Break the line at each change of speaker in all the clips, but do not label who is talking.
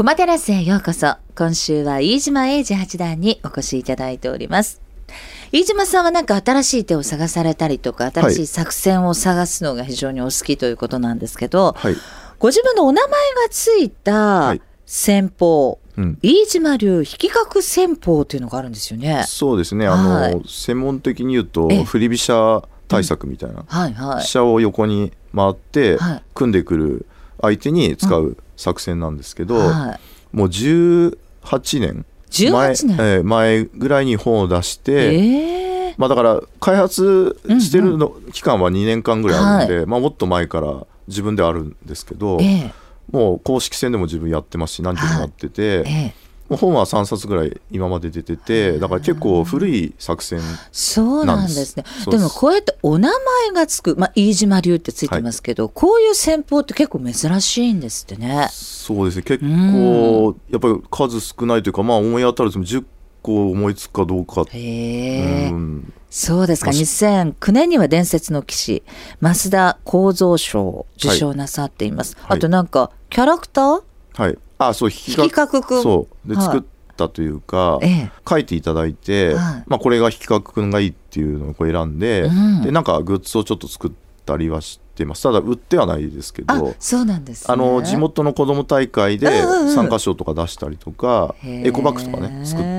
コマテラスへようこそ。今週は飯島英二八段にお越しいただいております。飯島さんはなんか新しい手を探されたりとか、新しい作戦を探すのが非常にお好きということなんですけど、
はい。
ご自分のお名前がついた
はい
戦法、
うん。
飯島流引き角戦法というのがあるんですよね。
そうですね。あの、
はい
専門的に言うと
ええ
振り飛車対策みたいな。
はいはい
飛。車を横に回って、
はい
組んでくる相手に使う作戦なんですけど、
はい、
もう18年。前
18年？
えー前ぐらいに本を出して、
ええ。
まあだから開発してるの、期間は2年間ぐらいあるんで、まあもっと前から自分ではあるんですけど、
ええ。
もう公式戦でも自分やってますし何十もやってて、
ええ。
もう本は3冊ぐらい今まで出ててだから結構古い作戦
そうなんですね。
そうです。
でもこうやってお名前がつく、まあ、飯島流ってついてますけど、こういう戦法って結構珍しいんですってね。
そうですね。結構やっぱり数少ないというかまあ思い当たると10個思いつくかどうか、
へえ、
うん。
そうですか。
まあ
2009年には伝説の騎士、増田幸三賞を受賞なさっています。
はい。
あとなんか、キャラクター？
はいあそう引
引き角くん。
そう。で
はい。
作ったというか、
ええ。
書いていただいて、
はい。
まあ、これが引き角くんがいいっていうのをこう選んで,、
うん。
でなんかグッズをちょっと作ったりはしてます。ただ売ってはないですけ
あ
ど、
そうなんです、ね。
あの地元の子ども大会で
うんうんうん。
参加賞とか出したりとか、
へー
エコバッグとかね作って、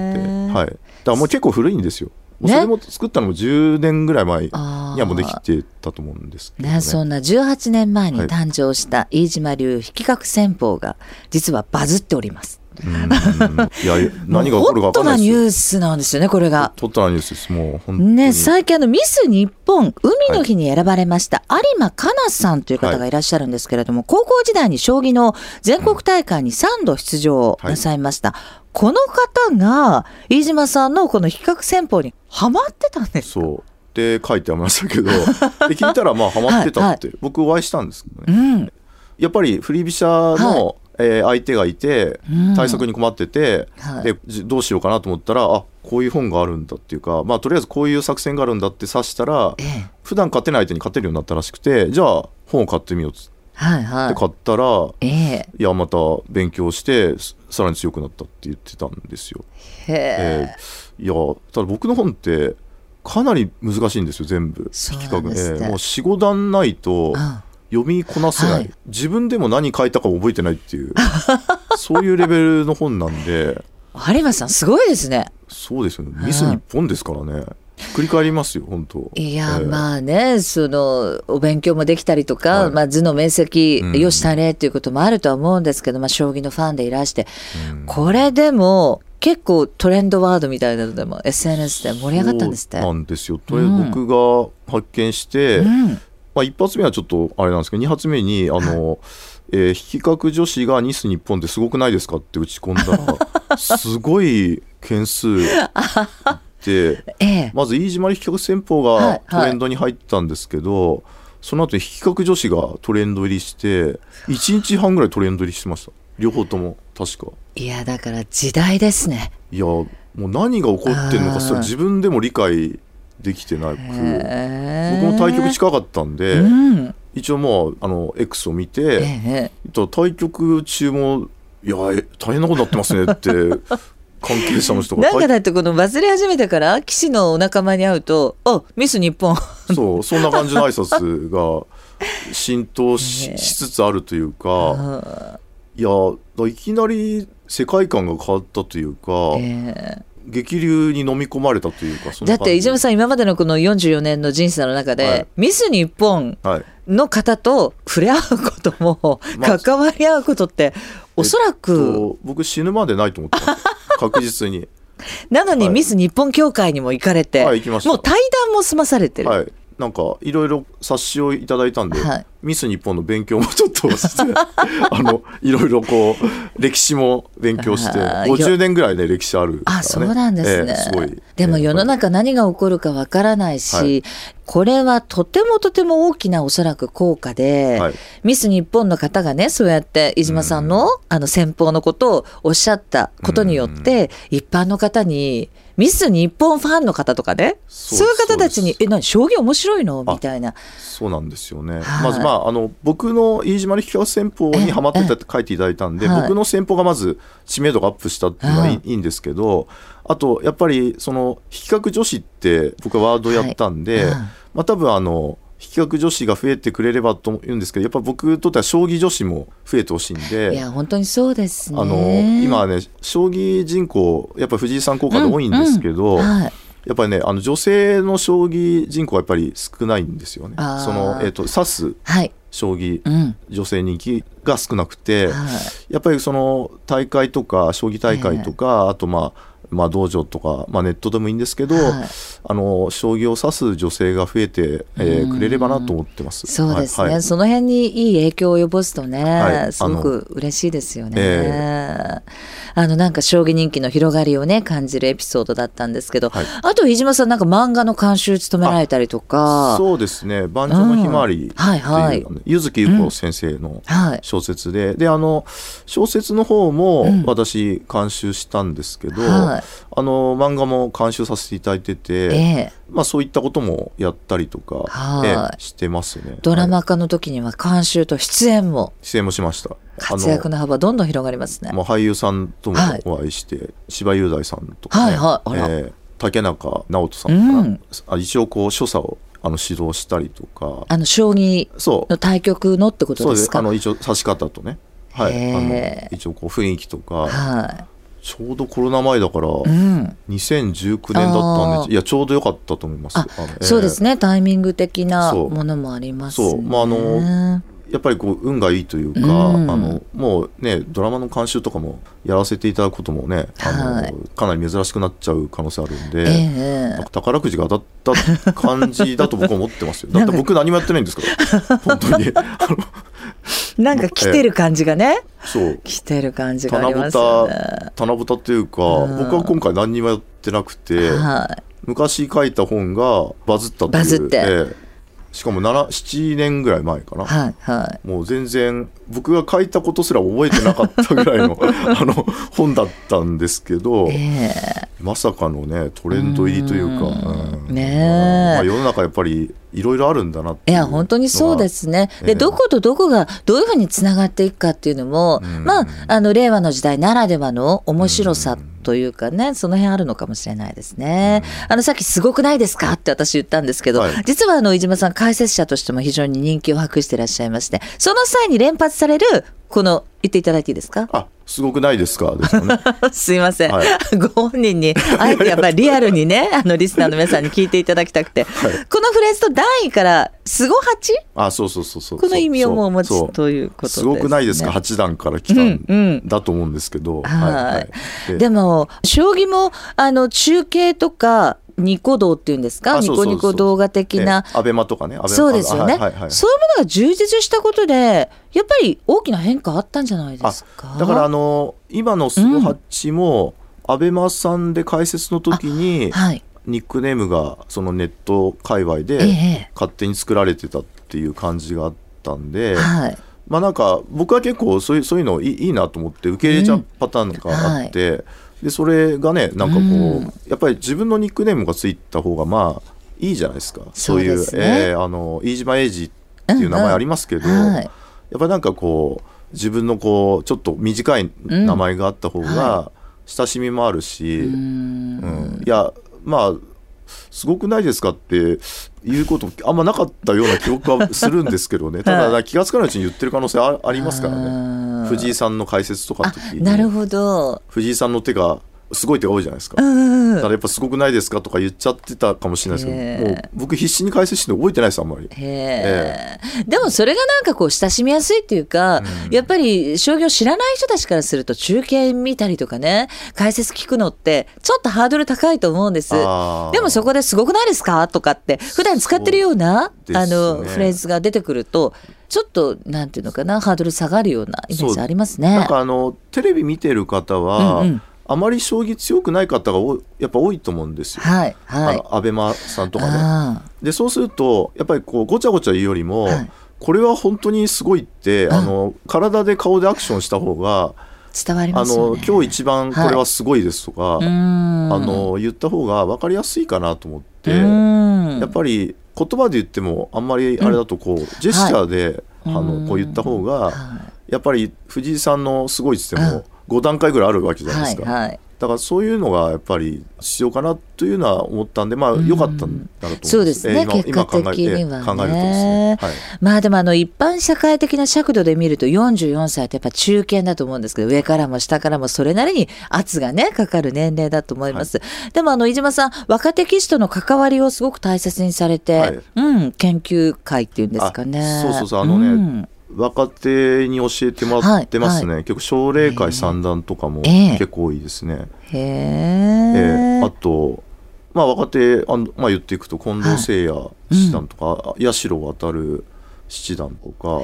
はい、だからもう結構古いんですよ。
ね
それも作ったのも10年ぐらい前に
あー
はもうできてたと思うんですけどね。
ね、そんな18年前に誕生した飯島流引き角戦法が実はバズっております。
うんいや 何が起こるか。
ホットなニュースなんですよね、これが。
ホットなニュースです。もう。
ね、最近あのミス日本海の日に選ばれました、有馬香奈さんという方がいらっしゃるんですけれども、高校時代に将棋の全国大会に3度出場なさいました。この方が飯島さんのこの比較戦法にハマってたんですか？
そうで書いてありましたけど で聞いたらまあハマってたって、僕お会いしたんですけどね。
うん。
やっぱり振り飛車の、えー相手がいて
うん
対策に困ってて、
はい
でじどうしようかなと思ったらあこういう本があるんだっていうかまあとりあえずこういう作戦があるんだって指したら
ええ。
普段勝てない相手に勝てるようになったらしくてじゃあ本を買ってみようっつっ
はいは
て買ったら、
い。え
い、やまた勉強してすさらに強くなったって言ってたんですよ。
え。へえ。
えーいやただ僕の本ってかなり難しいんですよ全部。
そう
引き
なんですね
えーもう45段ないと
あ
読みこなせない、
はい。
自分でも何書いたか覚えてないっていう。そういうレベルの本なんで。
有馬さんすごいですね。
そうですよね。ミス日本ですからね。繰り返りますよ本当。
いや、
えー
まあねそのお勉強もできたりとか、
はい。
まあ、頭の面積
うん。
よし足れっていうこともあるとは思うんですけど、まあ、将棋のファンでいらして。
うん。
これでも結構トレンドワードみたいなのでも SNS で盛り上がったんですって。
なんですよ。とりあえず僕が発見して、
うん。
まあ、一発目はちょっとあれなんですけど二発目にあの、えー引き角女子がニス日本ってすごくないですかって打ち込んだら すごい件数で
ええ。
まず飯島引き角戦法
はいはい。
がトレンドに入ったんですけど、その後引き角女子がトレンド入りして1日半ぐらいトレンド入りしてました。両方とも確か。
いやだから時代ですね。
いやもう何が起こってるのかそれ自分でも理解できてなく僕も対局近かったんで、
うん。
一応もうあの X を見て、対局中も「いやえ大変なことになってますね」って 関係者の人が。
なんかだってこのバズり始めてから棋士のお仲間に会うと「あミス日本。
そうそんな感じの挨拶が浸透し しつつあるというかいやだいきなり世界観が変わったというか、
ええ
激流に飲み込まれたというか
だって飯島さん今までのこの44年の人生の中で、
はい。
ミス日本
はい
の方と触れ合うことも、
まあ
関わり合うことっておそらく、
と僕死ぬまでないと思ってます。確実に。
なのに
はい。
ミス日本協会にも行かれて、
はい
もう対談も済まされてる、
はい。なんかいろいろ冊子をいただいたんで、
はい
ミス日本の勉強もちょっとして あのいろいろこう歴史も勉強して
あー
50年ぐらいね歴史あるね、
あそうなんですね、
ええすごい。
でも世の
え
中何が起こるかわからないし、
はい。
これはとてもとても大きなおそらく効果で、
はい。
ミス日本の方がねそうやって飯島さんの,、あの先方のことをおっしゃったことによって、一般の方にミス日本ファンの方とかね
そ
そうういう方たちに「
そうです
え何将棋面白いの?」
あ
みたいな。
そうなんですよね、
はい。
まずまあ、あの僕の飯島の引き戦法にハマってたって書いていただいたんで、僕の戦法がまず知名度がアップしたっていうのはい。い,、んですけどあとやっぱりその比較女子って僕はワードやったんで、まあ、多分あの比較女子が増えてくれればと言うんですけどやっぱ僕にとっては将棋女子も増えてほしいんで
いや本当にそうですね。
あの今はね将棋人口やっぱ藤井さん効果で多いんですけど、うんうんはいやっぱりねあの女性の将棋人口はやっぱり少ないんですよね。そのえっ、ー、と指す将棋、はい、女性人気が少なくて、はい、やっぱりその大会とか将棋大会とか、えー、あとまあまあ、道場とか、まあ、ネットでもいいんですけど、はい、あの将棋を指す女性が増えて、えー、くれればなと思ってます。
そうですね、はい、その辺にいい影響を及ぼすとね、はい、すごく嬉しいですよね。えー、あのなんか将棋人気の広がりをね感じるエピソードだったんですけど、はい、あと飯島さんなんか漫画の監修務められたりとか。
そうですね「盤上のひまわり」っていう、はい。はい、柚木優子先生の小説で、うん、であの小説の方も私監修したんですけど、はいあの漫画も監修させていただいてて、えー、まあ、そういったこともやったりとか、えー、してますね。
ドラマ化の時には監修と出演も、
出演もしました。
活躍の幅どんどん広がりますね。
もう俳優さんともお会いして、柴雄大さんとか、ね、はいはいえー、竹中直人さんとか、うん、一応こう所作をあの指導したりとか。
あの将棋の対局のってことですか？
あの一応指し方とね。はい。あの一応こう雰囲気とか、はいちょうどコロナ前だから、うん、2019年だったんでいやちょうどよかったと思います。
えー、そうですねタイミング的なものもあります、ね、そう。まああの
やっぱりこう運がいいというか、うん、あのもうねドラマの監修とかもやらせていただくこともね、あの、はい、かなり珍しくなっちゃう可能性あるんで、えー、宝くじが当たった感じだと僕は思ってますよ。だって僕何もやってないんですから。本当に
なんか来てる感じがね、そう。来てる感じがありますよね。
棚ぼたっていうか、うん、僕は今回何にもやってなくて、はい、昔書いた本がバズったっていう。バズって、えーしかも7年ぐらい前かな、はいはい、もう全然僕が書いたことすら覚えてなかったぐらいの あの本だったんですけど、えー、まさかのねトレンド入りというか、うん、ねまあ、世の中やっぱりいろいろあるんだなってい
や本当にそうですね。で、どことどこがどういうふうにつながっていくかっていうのも、うん、まああの令和の時代ならではの面白さというかね、その辺あるのかもしれないですね。うん、あのさっきすごくないですかって私言ったんですけど、はい、実はあの飯島さん解説者としても非常に人気を博していらっしゃいまして、その際に連発されるこの言っていただいていいですか？
あすごくないですか？ですね。
すいません、はい、ご本人にあえてやっぱり リアルにねあのリスナーの皆さんに聞いていただきたくて、はい、このフレーズと段位からすご八？
あそうそうそうそう
この意味をもうお持ちということです、
ね、すごくないですか？八段から来たんだと思うんですけど、うんうん、はい、
はい、でも将棋もあの中継とかニコ動っていうんですか？ニコニコ動画的な、
アベマとかね。
そうですよね、はいはいはい、そういうものが充実したことでやっぱり大きな変化あったんじゃないですか？
だからあの今のスゴハッチも、アベマさんで解説の時に、はい、ニックネームがそのネット界隈で勝手に作られてたっていう感じがあったんで、はい、まあなんか僕は結構そういうそういうのいいいいなと思って受け入れちゃうパターンがあって、うんはいでそれがねなんかこう、うん、やっぱり自分のニックネームがついた方がまあいいじゃないですか。そういう、ね、えー、あの飯島英二っていう名前ありますけど、うんうん。はい、やっぱりなんかこう自分のこうちょっと短い名前があった方が親しみもあるし、うん、うん、いやまあすごくないですかっていうことあんまなかったような記憶はするんですけどね。ただ気が付かないうちに言ってる可能性あありますからね。藤井さんの解説とかの時
に。なるほど。
藤井さんの手がすごい手が多いじゃないですか。だからやっぱすごくないですかとか言っちゃってたかもしれないですけど、もう僕必死に解説して覚えてないですあんまり。
えー、でもそれがなんかこう親しみやすいっていうか、うん、やっぱり将棋を知らない人たちからすると中継見たりとかね解説聞くのってちょっとハードル高いと思うんです。でもそこですごくないですか？とかって普段使ってるような、ね、あのフレーズが出てくると。ちょっとなんていうのかなハードル下がるようなイメージありますね。
なんかあのテレビ見てる方は、うんうんあまり将棋強くない方がやっぱ多いと思うんですよ。はいはい、あのアベマさんとかね。でそうするとやっぱりこうごちゃごちゃ言うよりも、はい、これは本当にすごいって、あ。の体で顔でアクションした方が
伝わります、ね、あの
今日一番これはすごいですとか、はい、あの言った方が分かりやすいかなと思ってやっぱり言葉で言ってもあんまりあれだとこう、ジェスチャーで、あ
うん
のこう言った方が、
は
やっぱり藤井さんのすごいっつっても5段階ぐらいあるわけじゃないですか、
はいはい。
だからそういうのがやっぱり必要かなというのは思ったんでまあ良かったんだろうと思います。
そうですね結果的にはね。
今考えるとですね、はい、
まあでもあの一般社会的な尺度で見ると44歳ってやっぱ中堅だと思うんですけど上からも下からもそれなりに圧がねかかる年齢だと思います、でもあの飯島さん若手棋士との関わりをすごく大切にされて、
はい。
うん研究会っていうんですかね。
あそうそうそう。あのね
ん
若手に教えてもらってますね、結構奨励会三段とかも
ええ。
結構多いですね、
へ
え。
え
え。あとまあ若手あの、まあ、言っていくと近藤誠也七段とか、八代航七段とか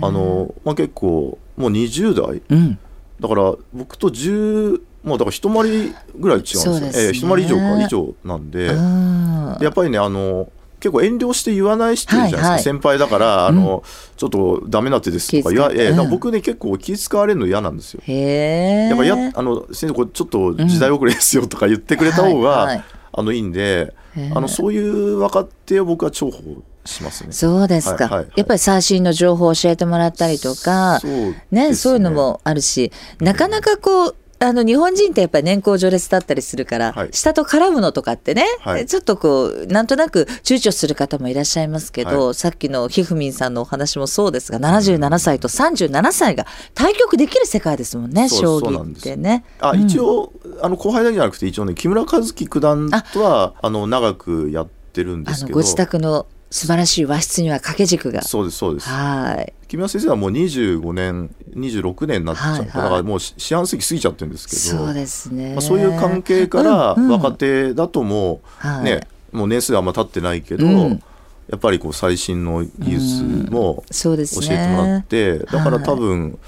あの、まあ、結構もう20代。
うん。
だから僕と10もうだから一回りぐらい違うんですよ。
ね。
ええ一回り以上か以上なんで。
うん
でやっぱりねあの結構遠慮して言わない人いるじゃないですか、
はいはい。
先輩だからあの、ちょっとダメな手ですとか言わ、ええだから僕ね結構気使われるの嫌なんですよ。
へえ
やっぱやあの先生これちょっと時代遅れですよとか言ってくれた方が、
はいはい。
あのいいんであのそういう若手を僕は重宝しますね。
そうですか、
はいはいはい。
やっぱり最新の情報を教えてもらったりとか
そうです
ね、そういうのもあるし、なかなかこう、あの日本人ってやっぱり年功序列だったりするから、
はい。
下と絡むのとかってね、
はい。
ちょっとこうなんとなく躊躇する方もいらっしゃいますけど、
は
さっきのひふみんさんのお話もそうですが77歳と37歳が対局できる世界ですもんね
うんです
棋ってね。
あ
うん
一応、あの後輩だけじゃなくて一応ね木村和樹九段とはあの長くやってるんですけど。
あのご自宅の素晴らしい和室には掛け軸が。
そうですそうです。
はい。
木村先生はもう25年26年になっちゃう、
はいはい。
だからもう四四半世紀過ぎちゃってるんですけど。
そうですね。
まあ、そういう関係から
うんうん。
若手だともう
はい。
ね、もう年数あんま経ってないけど、
うん。
やっぱりこう最新の技術も
そうですね。
教えてもらって、だから多分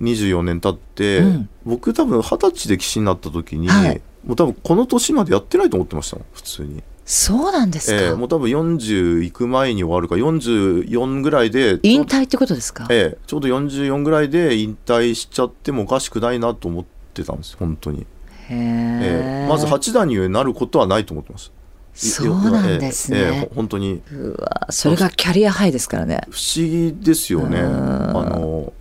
24年経って、
うん。
僕多分二十歳で棋士になった時に、
はい。
もう多分この年までやってないと思ってましたもん普通に、
そうなんですか？
ええもう多分40行く前に終わるか44ぐらいで
引退ってことですか？
ええ、ちょうど44ぐらいで引退しちゃってもおかしくないなと思ってたんです本当に、
へえ
ええまず八段になることはないと思ってました
そうなんですね。
ええええほ本当に。
うわそれがキャリアハイですからね。
不思議ですよね。あ
うん。
の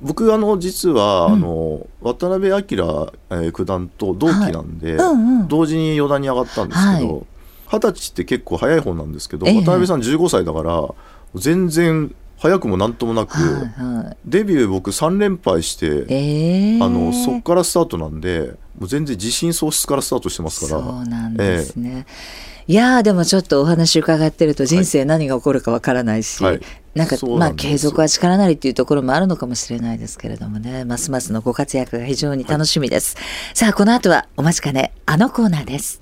僕あの実は、
うん。
あの渡辺明、えー九段と同期なんで、
うんうん。
同時に四段に上がったんですけ
は
ど二十、歳って結構早い方なんですけど、
ええ。
渡辺さん15歳だから全然早くもなんともなく、
はいはい。
デビュー僕3連敗して、
ええ。
あのそこからスタートなんでもう全然自信喪失からスタートしてますから。
そうなんですね。いやーでもちょっとお話伺ってると人生何が起こるかわからないし、
はい。
なんかまあ継続は力なりっていうところもあるのかもしれないですけれどもね。ますますのご活躍が非常に楽しみです、さあこの後はお待ちかねあのコーナーです